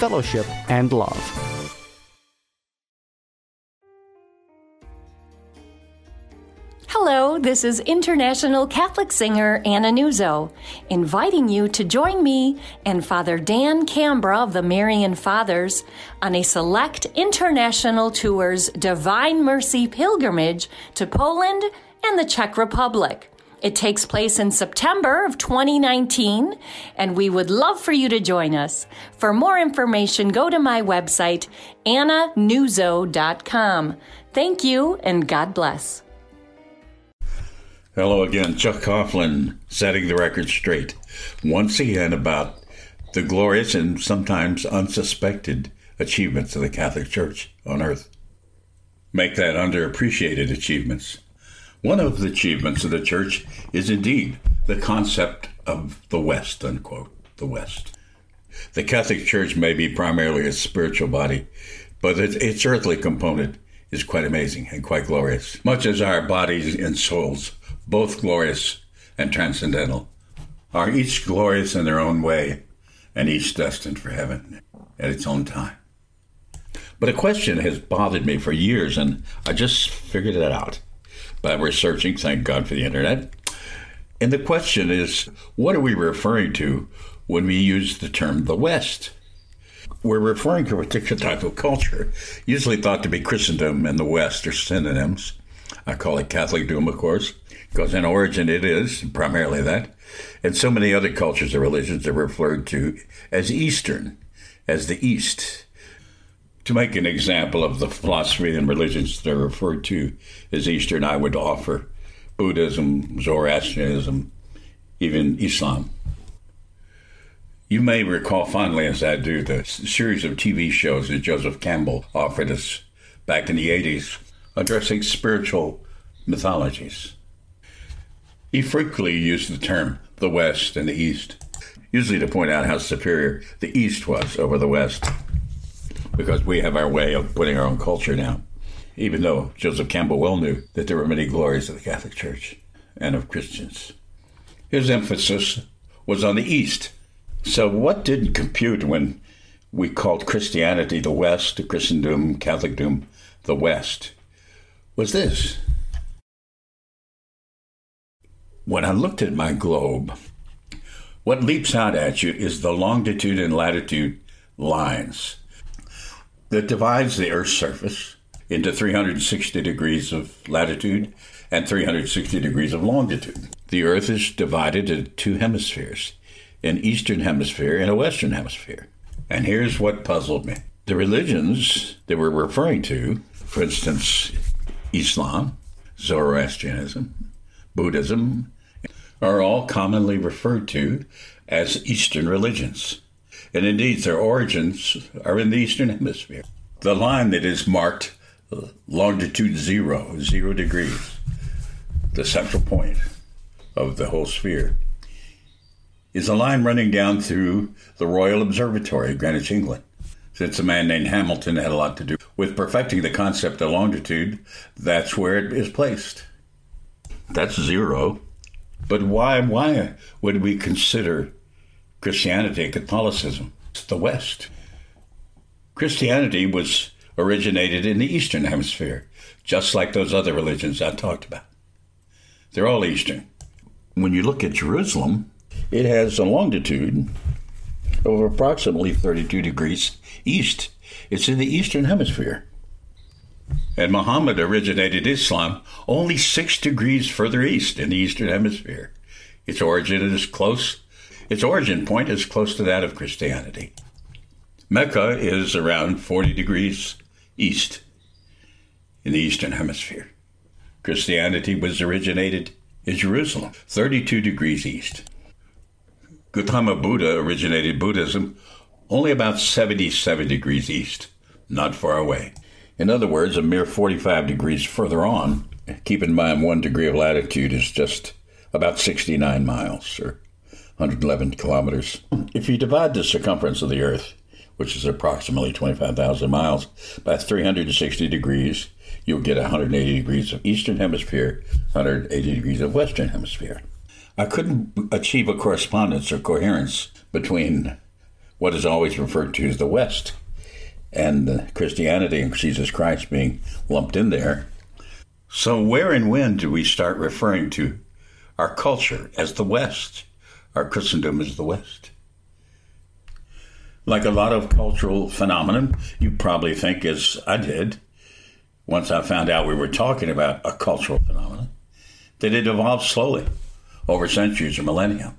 fellowship, and love. Hello, this is international Catholic singer Anna Nuzzo, inviting you to join me and Father Dan Cambra of the Marian Fathers on a select international tour's Divine Mercy pilgrimage to Poland and the Czech Republic. It takes place in September of 2019, and we would love for you to join us. For more information, go to my website, annanuzzo.com. Thank you, and God bless. Hello again, Chuck Coughlin, setting the record straight once again about the glorious and sometimes unsuspected achievements of the Catholic Church on earth. Make that underappreciated achievements. One of the achievements of the Church is indeed the concept of the West, unquote, the West. The Catholic Church may be primarily a spiritual body, but its earthly component is quite amazing and quite glorious, much as our bodies and souls both glorious and transcendental, are each glorious in their own way and each destined for heaven at its own time. But a question has bothered me for years, and I just figured it out by researching, thank God for the internet. And the question is what are we referring to when we use the term the West? We're referring to a particular type of culture, usually thought to be Christendom and the West are synonyms. I call it Catholicdom, of course because in origin it is primarily that. And so many other cultures and religions are referred to as Eastern, as the East. To make an example of the philosophy and religions that are referred to as Eastern, I would offer Buddhism, Zoroastrianism, even Islam. You may recall fondly, as I do, the series of TV shows that Joseph Campbell offered us back in the 80s addressing spiritual mythologies. He frequently used the term the West and the East, usually to point out how superior the East was over the West, because we have our way of putting our own culture down, even though Joseph Campbell well knew that there were many glories of the Catholic Church and of Christians. His emphasis was on the East. So, what didn't compute when we called Christianity the West, Christendom, Catholicdom the West, was this when I looked at my globe, what leaps out at you is the longitude and latitude lines that divides the Earth's surface into 360 degrees of latitude and 360 degrees of longitude. The Earth is divided into two hemispheres an eastern hemisphere and a western hemisphere. And here's what puzzled me the religions that we're referring to, for instance, Islam, Zoroastrianism, Buddhism, are all commonly referred to as Eastern religions. And indeed, their origins are in the Eastern Hemisphere. The line that is marked uh, longitude zero, zero degrees, the central point of the whole sphere, is a line running down through the Royal Observatory, of Greenwich, England. Since a man named Hamilton had a lot to do with perfecting the concept of longitude, that's where it is placed. That's zero. But why, why would we consider Christianity Catholicism it's the West? Christianity was originated in the Eastern Hemisphere, just like those other religions I talked about. They're all Eastern. When you look at Jerusalem, it has a longitude of approximately 32 degrees east. It's in the Eastern Hemisphere. And Muhammad originated Islam only six degrees further east in the Eastern Hemisphere. Its origin is close. Its origin point is close to that of Christianity. Mecca is around 40 degrees east in the Eastern Hemisphere. Christianity was originated in Jerusalem, 32 degrees east. Gautama Buddha originated Buddhism only about 77 degrees east, not far away. In other words, a mere 45 degrees further on, keep in mind one degree of latitude is just about 69 miles or 111 kilometers. If you divide the circumference of the Earth, which is approximately 25,000 miles, by 360 degrees, you'll get 180 degrees of eastern hemisphere, 180 degrees of western hemisphere. I couldn't achieve a correspondence or coherence between what is always referred to as the West and Christianity and Jesus Christ being lumped in there. So, where and when do we start referring to our culture as the West, our Christendom is the West? Like a lot of cultural phenomenon, you probably think, as I did, once I found out we were talking about a cultural phenomenon, that it evolved slowly over centuries or millennia.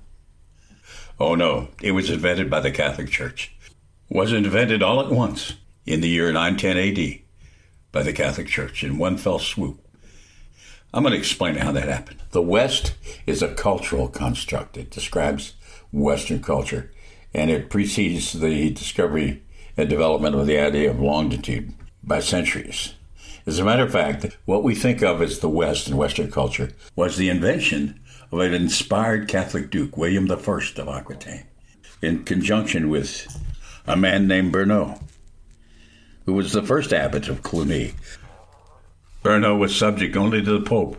Oh no, it was invented by the Catholic Church. Was invented all at once in the year 910 AD by the Catholic Church in one fell swoop. I'm going to explain how that happened. The West is a cultural construct. It describes Western culture, and it precedes the discovery and development of the idea of longitude by centuries. As a matter of fact, what we think of as the West and Western culture was the invention of an inspired Catholic Duke, William I of Aquitaine, in conjunction with a man named Bernard, who was the first abbot of Cluny. Bernard was subject only to the Pope,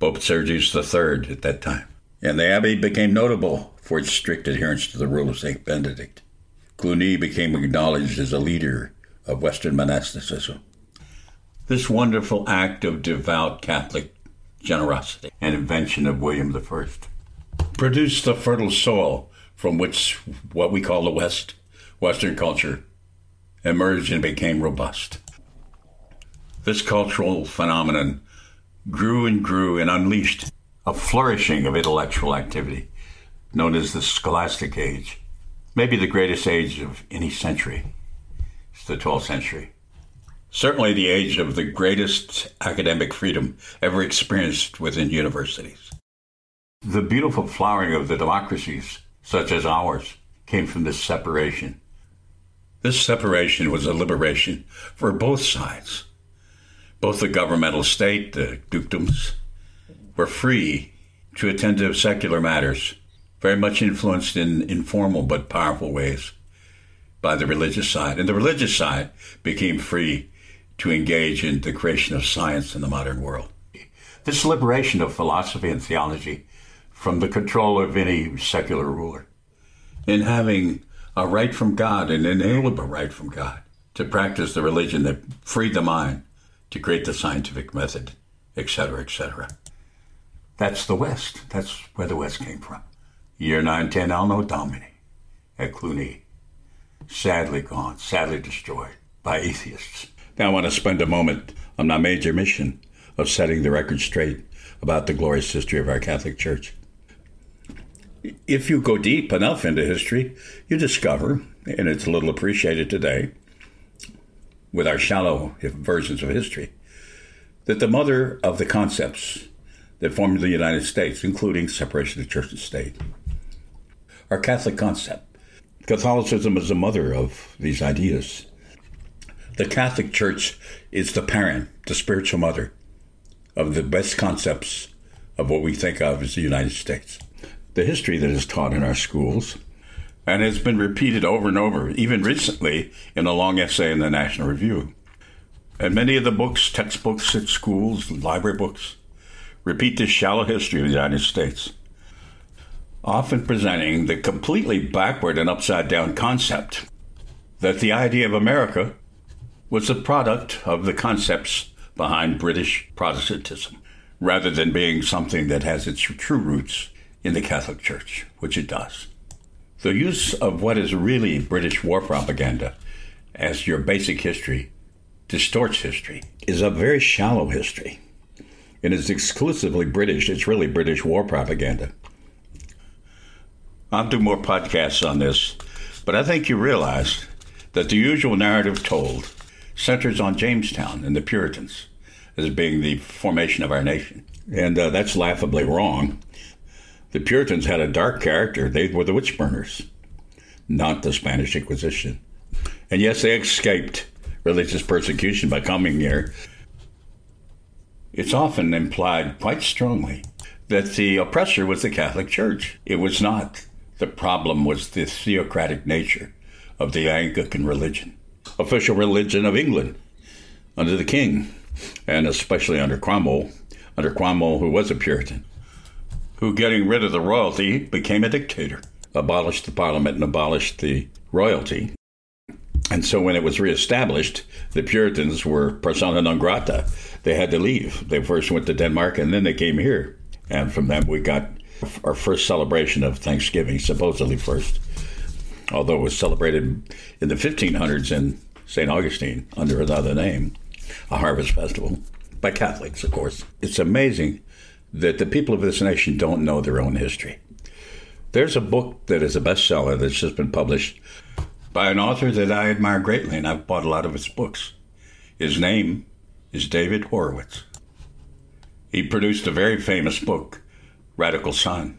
Pope Sergius III at that time, and the abbey became notable for its strict adherence to the rule of St. Benedict. Cluny became acknowledged as a leader of Western monasticism. This wonderful act of devout Catholic generosity and invention of William I produced the fertile soil from which what we call the West, Western culture, emerged and became robust. This cultural phenomenon grew and grew and unleashed a flourishing of intellectual activity known as the Scholastic Age, maybe the greatest age of any century. It's the 12th century certainly the age of the greatest academic freedom ever experienced within universities. The beautiful flowering of the democracies, such as ours, came from this separation. This separation was a liberation for both sides. Both the governmental state, the dukedoms, were free to attend to secular matters, very much influenced in informal but powerful ways by the religious side. And the religious side became free to engage in the creation of science in the modern world. This liberation of philosophy and theology from the control of any secular ruler, in having a right from God, an inalienable right from God, to practice the religion that freed the mind to create the scientific method, etc., etc. That's the West. That's where the West came from. Year 910 Anno Domini at Cluny. Sadly gone, sadly destroyed by atheists. Now, I want to spend a moment on my major mission of setting the record straight about the glorious history of our Catholic Church. If you go deep enough into history, you discover, and it's a little appreciated today with our shallow versions of history, that the mother of the concepts that formed the United States, including separation of church and state, are Catholic concept. Catholicism is the mother of these ideas. The Catholic Church is the parent, the spiritual mother of the best concepts of what we think of as the United States. The history that is taught in our schools and it's been repeated over and over, even recently in a long essay in the National Review. And many of the books, textbooks at schools, library books, repeat this shallow history of the United States, often presenting the completely backward and upside down concept that the idea of America was the product of the concepts behind British Protestantism, rather than being something that has its true roots in the Catholic Church, which it does. The use of what is really British war propaganda as your basic history distorts history, is a very shallow history. and is exclusively British, it's really British war propaganda. I'll do more podcasts on this, but I think you realize that the usual narrative told centers on Jamestown and the Puritans as being the formation of our nation. And uh, that's laughably wrong. The Puritans had a dark character. They were the witch burners. not the Spanish Inquisition. And yes, they escaped religious persecution by coming here. It's often implied quite strongly that the oppressor was the Catholic Church. It was not. The problem was the theocratic nature of the Anglican religion, official religion of England under the king, and especially under Cromwell, under Cromwell, who was a Puritan, who, getting rid of the royalty, became a dictator, abolished the parliament and abolished the royalty. And so when it was reestablished, the Puritans were persona non grata. They had to leave. They first went to Denmark and then they came here. And from them, we got our first celebration of Thanksgiving, supposedly first, although it was celebrated in the 1500s in St. Augustine under another name, a harvest festival by Catholics, of course. It's amazing that the people of this nation don't know their own history. There's a book that is a bestseller that's just been published by an author that I admire greatly, and I've bought a lot of his books. His name is David Horowitz. He produced a very famous book, Radical Son.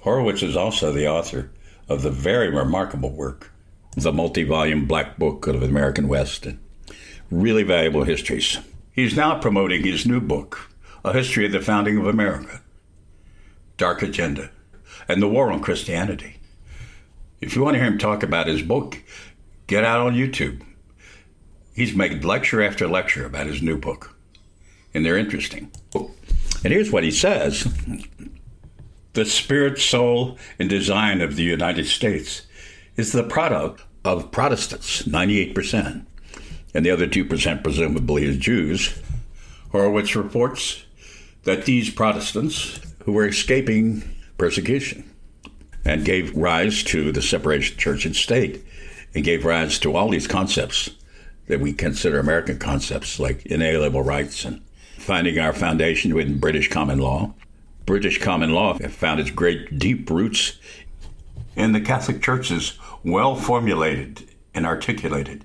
Horowitz is also the author of the very remarkable work, the multi volume Black Book of the American West, and really valuable histories. He's now promoting his new book, A History of the Founding of America, Dark Agenda, and the War on Christianity. If you want to hear him talk about his book, get out on YouTube. He's made lecture after lecture about his new book, and they're interesting. And here's what he says The spirit, soul, and design of the United States is the product of Protestants, 98%, and the other 2% presumably is Jews. Horowitz reports that these Protestants, who were escaping persecution, and gave rise to the separation of church and state and gave rise to all these concepts that we consider American concepts like inalienable rights and finding our foundation within British common law. British common law found its great deep roots in the Catholic Church's well formulated and articulated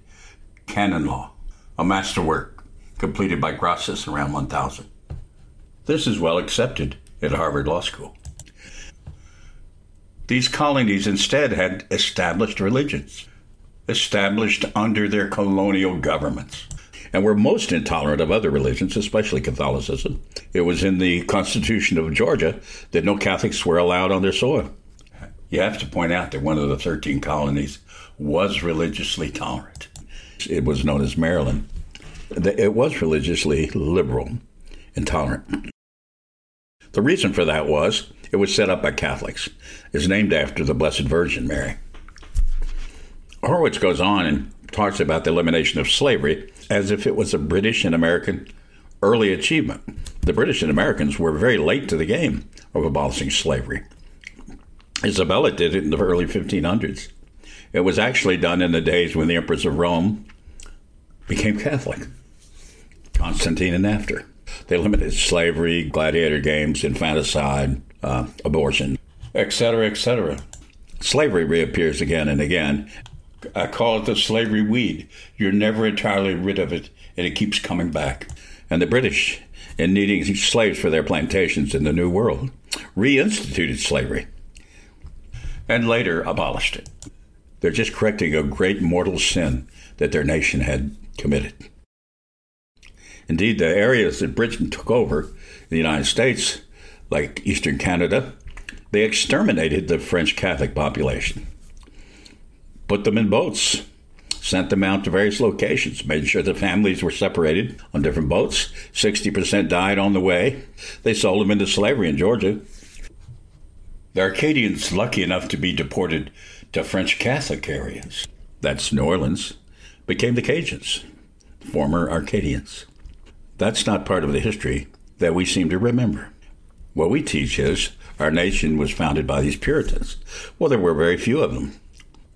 canon law, a masterwork completed by Grassus around 1000. This is well accepted at Harvard Law School. These colonies instead had established religions, established under their colonial governments, and were most intolerant of other religions, especially Catholicism. It was in the Constitution of Georgia that no Catholics were allowed on their soil. You have to point out that one of the 13 colonies was religiously tolerant. It was known as Maryland. It was religiously liberal and tolerant. The reason for that was it was set up by Catholics. It's named after the Blessed Virgin Mary. Horowitz goes on and talks about the elimination of slavery as if it was a British and American early achievement. The British and Americans were very late to the game of abolishing slavery. Isabella did it in the early 1500s. It was actually done in the days when the emperors of Rome became Catholic, Constantine and after. They limited slavery, gladiator games, infanticide, uh, abortion, etc., etc. Slavery reappears again and again. I call it the slavery weed. You're never entirely rid of it, and it keeps coming back. And the British, in needing slaves for their plantations in the New World, reinstituted slavery and later abolished it. They're just correcting a great mortal sin that their nation had committed. Indeed, the areas that Britain took over in the United States like Eastern Canada, they exterminated the French Catholic population, put them in boats, sent them out to various locations, made sure the families were separated on different boats. 60% died on the way. They sold them into slavery in Georgia. The Acadians lucky enough to be deported to French Catholic areas, that's New Orleans, became the Cajuns, former Acadians. That's not part of the history that we seem to remember. What we teach is our nation was founded by these Puritans. Well, there were very few of them.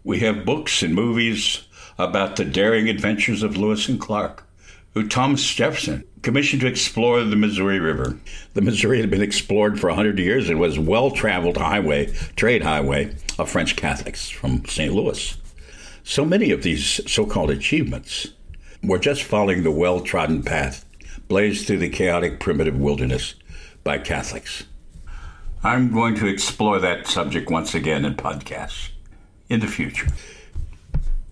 We have books and movies about the daring adventures of Lewis and Clark, who Thomas Jefferson commissioned to explore the Missouri River. The Missouri had been explored for 100 years and was a well traveled highway, trade highway of French Catholics from St. Louis. So many of these so called achievements were just following the well trodden path blazed through the chaotic primitive wilderness by Catholics. I'm going to explore that subject once again in podcasts. in the future.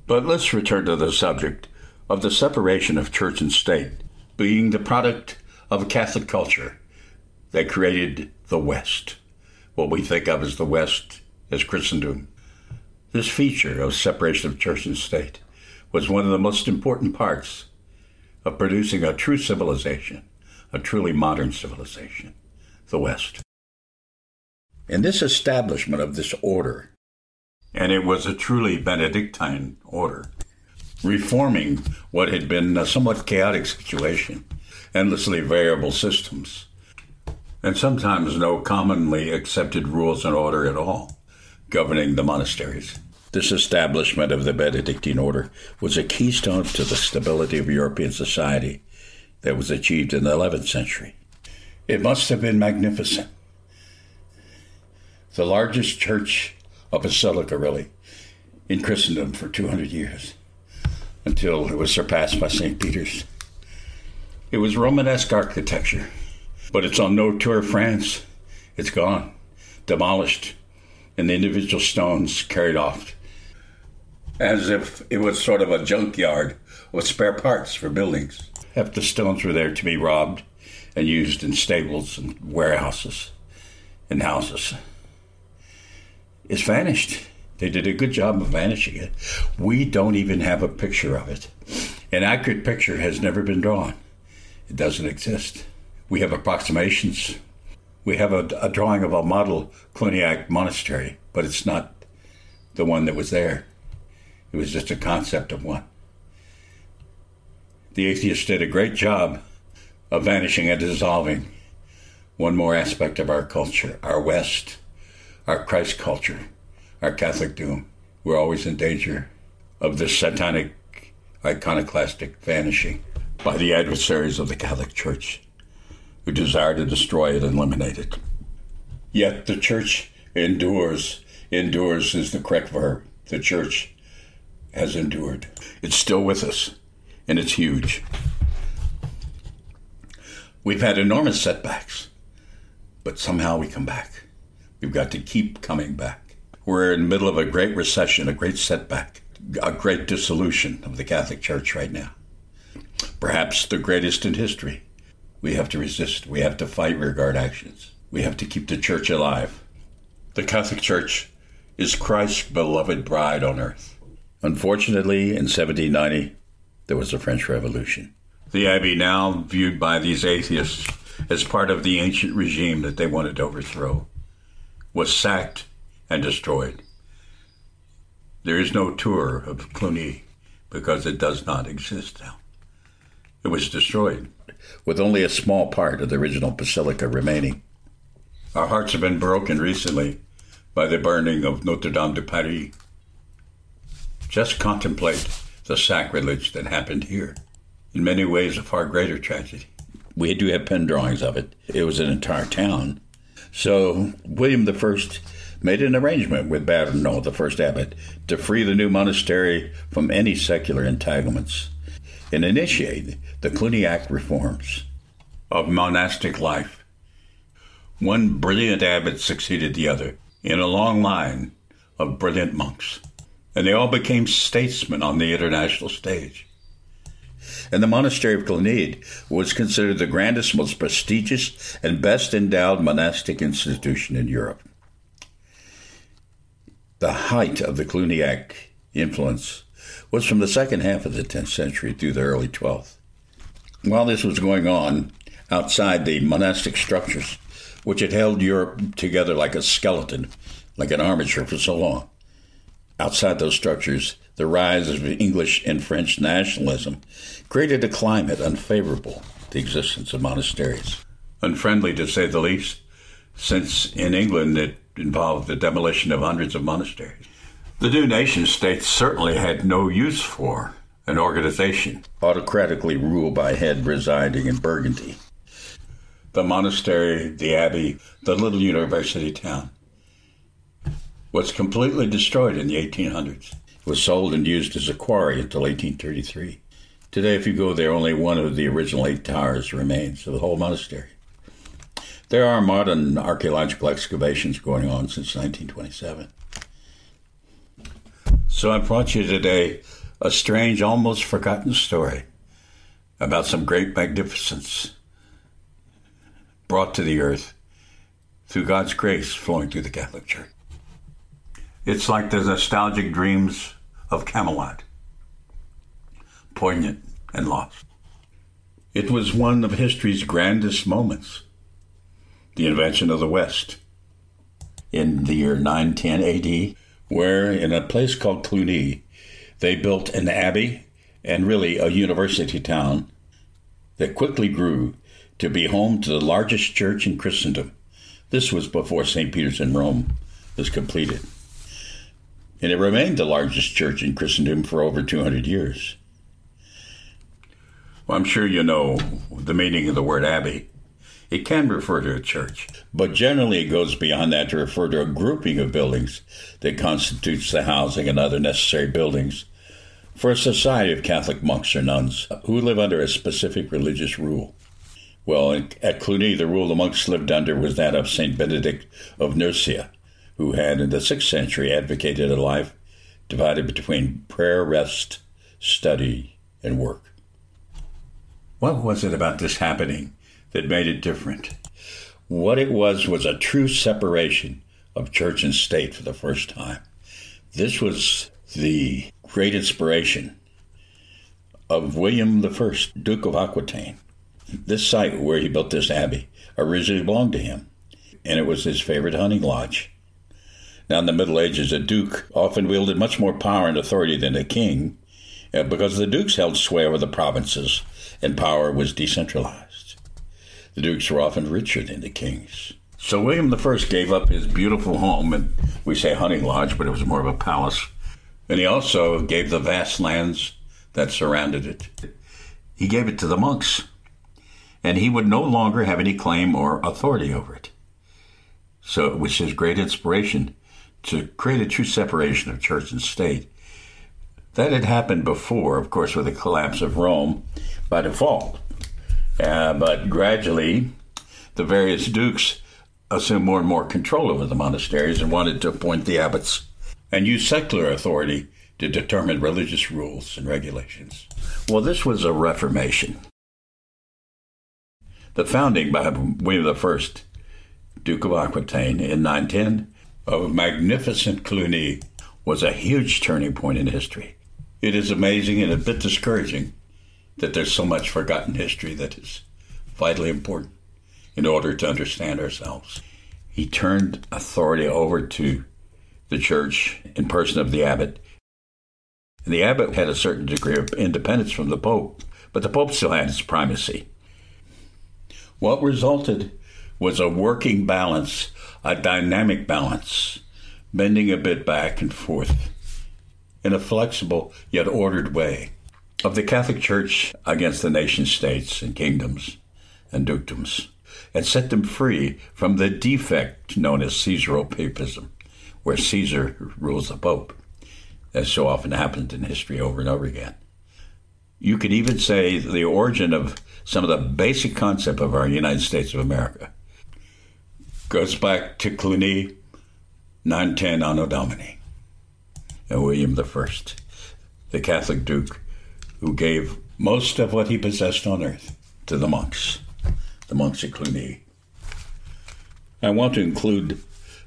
But let's return to the subject of the separation of church and state being the product of a Catholic culture that created the West, what we think of as the West as Christendom. This feature of separation of church and state was one of the most important parts of producing a true civilization, a truly modern civilization, the West. In this establishment of this order, and it was a truly Benedictine order, reforming what had been a somewhat chaotic situation, endlessly variable systems, and sometimes no commonly accepted rules and order at all governing the monasteries. This establishment of the Benedictine order was a keystone to the stability of European society that was achieved in the 11th century. It must have been magnificent. The largest church, of a basilica really, in Christendom for 200 years, until it was surpassed by St. Peter's. It was Romanesque architecture, but it's on no tour of France. It's gone, demolished, and the individual stones carried off as if it was sort of a junkyard with spare parts for buildings. If the stones were there to be robbed and used in stables and warehouses and houses, it's vanished. They did a good job of vanishing it. We don't even have a picture of it. An accurate picture has never been drawn. It doesn't exist. We have approximations. We have a, a drawing of a model Cluniac monastery, but it's not the one that was there. It was just a concept of one. The atheists did a great job of vanishing and dissolving one more aspect of our culture, our West, our Christ culture, our Catholicdom. We're always in danger of this satanic iconoclastic vanishing by the adversaries of the Catholic Church who desire to destroy it and eliminate it. Yet the church endures. Endures is the correct verb. The church has endured. It's still with us, and it's huge. We've had enormous setbacks, but somehow we come back. We've got to keep coming back. We're in the middle of a great recession, a great setback, a great dissolution of the Catholic Church right now. Perhaps the greatest in history. We have to resist. We have to fight regard actions. We have to keep the church alive. The Catholic Church is Christ's beloved bride on earth. Unfortunately, in 1790, there was the French Revolution. The abbey, now viewed by these atheists as part of the ancient regime that they wanted to overthrow, was sacked and destroyed. There is no tour of Cluny because it does not exist now. It was destroyed, with only a small part of the original basilica remaining. Our hearts have been broken recently by the burning of Notre Dame de Paris just contemplate the sacrilege that happened here. In many ways, a far greater tragedy. We do have pen drawings of it. It was an entire town. So William I made an arrangement with Bernard, the first abbot, to free the new monastery from any secular entanglements and initiate the Cluniac reforms of monastic life. One brilliant abbot succeeded the other in a long line of brilliant monks and they all became statesmen on the international stage. And the monastery of Cluny was considered the grandest, most prestigious, and best endowed monastic institution in Europe. The height of the Cluniac influence was from the second half of the 10th century through the early 12th. While this was going on outside the monastic structures, which had held Europe together like a skeleton, like an armature for so long, outside those structures, the rise of English and French nationalism created a climate unfavorable to the existence of monasteries. Unfriendly, to say the least, since in England it involved the demolition of hundreds of monasteries. The new nation states certainly had no use for an organization autocratically ruled by head residing in Burgundy. The monastery, the abbey, the little university town was completely destroyed in the 1800s. It was sold and used as a quarry until 1833. Today, if you go there, only one of the original eight towers remains of the whole monastery. There are modern archaeological excavations going on since 1927. So I brought you today a strange, almost forgotten story about some great magnificence brought to the earth through God's grace flowing through the Catholic Church. It's like the nostalgic dreams of Camelot, poignant and lost. It was one of history's grandest moments the invention of the West in the year 910 AD, where in a place called Cluny, they built an abbey and really a university town that quickly grew to be home to the largest church in Christendom. This was before St. Peter's in Rome was completed. And it remained the largest church in Christendom for over 200 years. Well, I'm sure you know the meaning of the word abbey. It can refer to a church, but generally it goes beyond that to refer to a grouping of buildings that constitutes the housing and other necessary buildings for a society of Catholic monks or nuns who live under a specific religious rule. Well, at Cluny, the rule the monks lived under was that of St. Benedict of Nursia, who had in the 6th century advocated a life divided between prayer, rest, study, and work. What was it about this happening that made it different? What it was was a true separation of church and state for the first time. This was the great inspiration of William I, Duke of Aquitaine. This site where he built this abbey originally belonged to him, and it was his favorite hunting lodge. Now, in the Middle Ages, a duke often wielded much more power and authority than a king uh, because the dukes held sway over the provinces and power was decentralized. The dukes were often richer than the kings. So William I gave up his beautiful home, and we say hunting lodge, but it was more of a palace. And he also gave the vast lands that surrounded it. He gave it to the monks, and he would no longer have any claim or authority over it. So it was his great inspiration to create a true separation of church and state. That had happened before, of course, with the collapse of Rome by default. Uh, but gradually, the various dukes assumed more and more control over the monasteries and wanted to appoint the abbots and use secular authority to determine religious rules and regulations. Well, this was a reformation. The founding by William I, Duke of Aquitaine, in 910 of magnificent Cluny was a huge turning point in history. It is amazing and a bit discouraging that there's so much forgotten history that is vitally important in order to understand ourselves. He turned authority over to the church in person of the abbot. And the abbot had a certain degree of independence from the pope, but the pope still had his primacy. What resulted was a working balance, a dynamic balance, bending a bit back and forth in a flexible yet ordered way of the Catholic Church against the nation states and kingdoms and dukedoms, and set them free from the defect known as Caesaropapism, where Caesar rules the Pope, as so often happens in history over and over again. You could even say the origin of some of the basic concept of our United States of America goes back to Cluny, 910 Anno Domini, and William I, the Catholic Duke who gave most of what he possessed on earth to the monks, the monks at Cluny. I want to include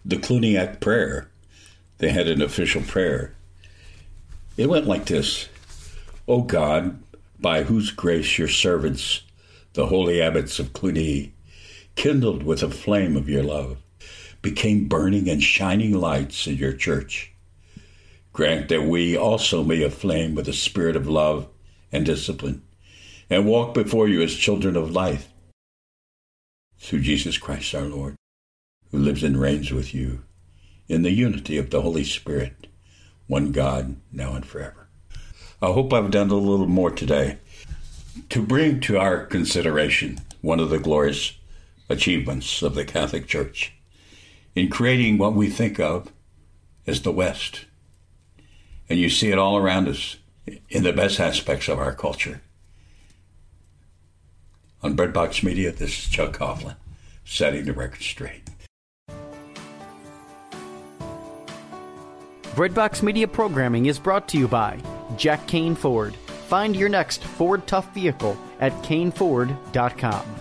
the Cluniac prayer. They had an official prayer. It went like this O God, by whose grace your servants, the holy abbots of Cluny, kindled with a flame of your love, became burning and shining lights in your church. Grant that we also may aflame with the spirit of love and discipline, and walk before you as children of light. Through Jesus Christ our Lord, who lives and reigns with you in the unity of the Holy Spirit, one God, now and forever. I hope I've done a little more today to bring to our consideration one of the glorious achievements of the Catholic Church in creating what we think of as the West. And you see it all around us in the best aspects of our culture. On Breadbox Media, this is Chuck Coughlin, setting the record straight. Breadbox Media programming is brought to you by Jack Kain Ford. Find your next Ford Tough vehicle at kainford.com.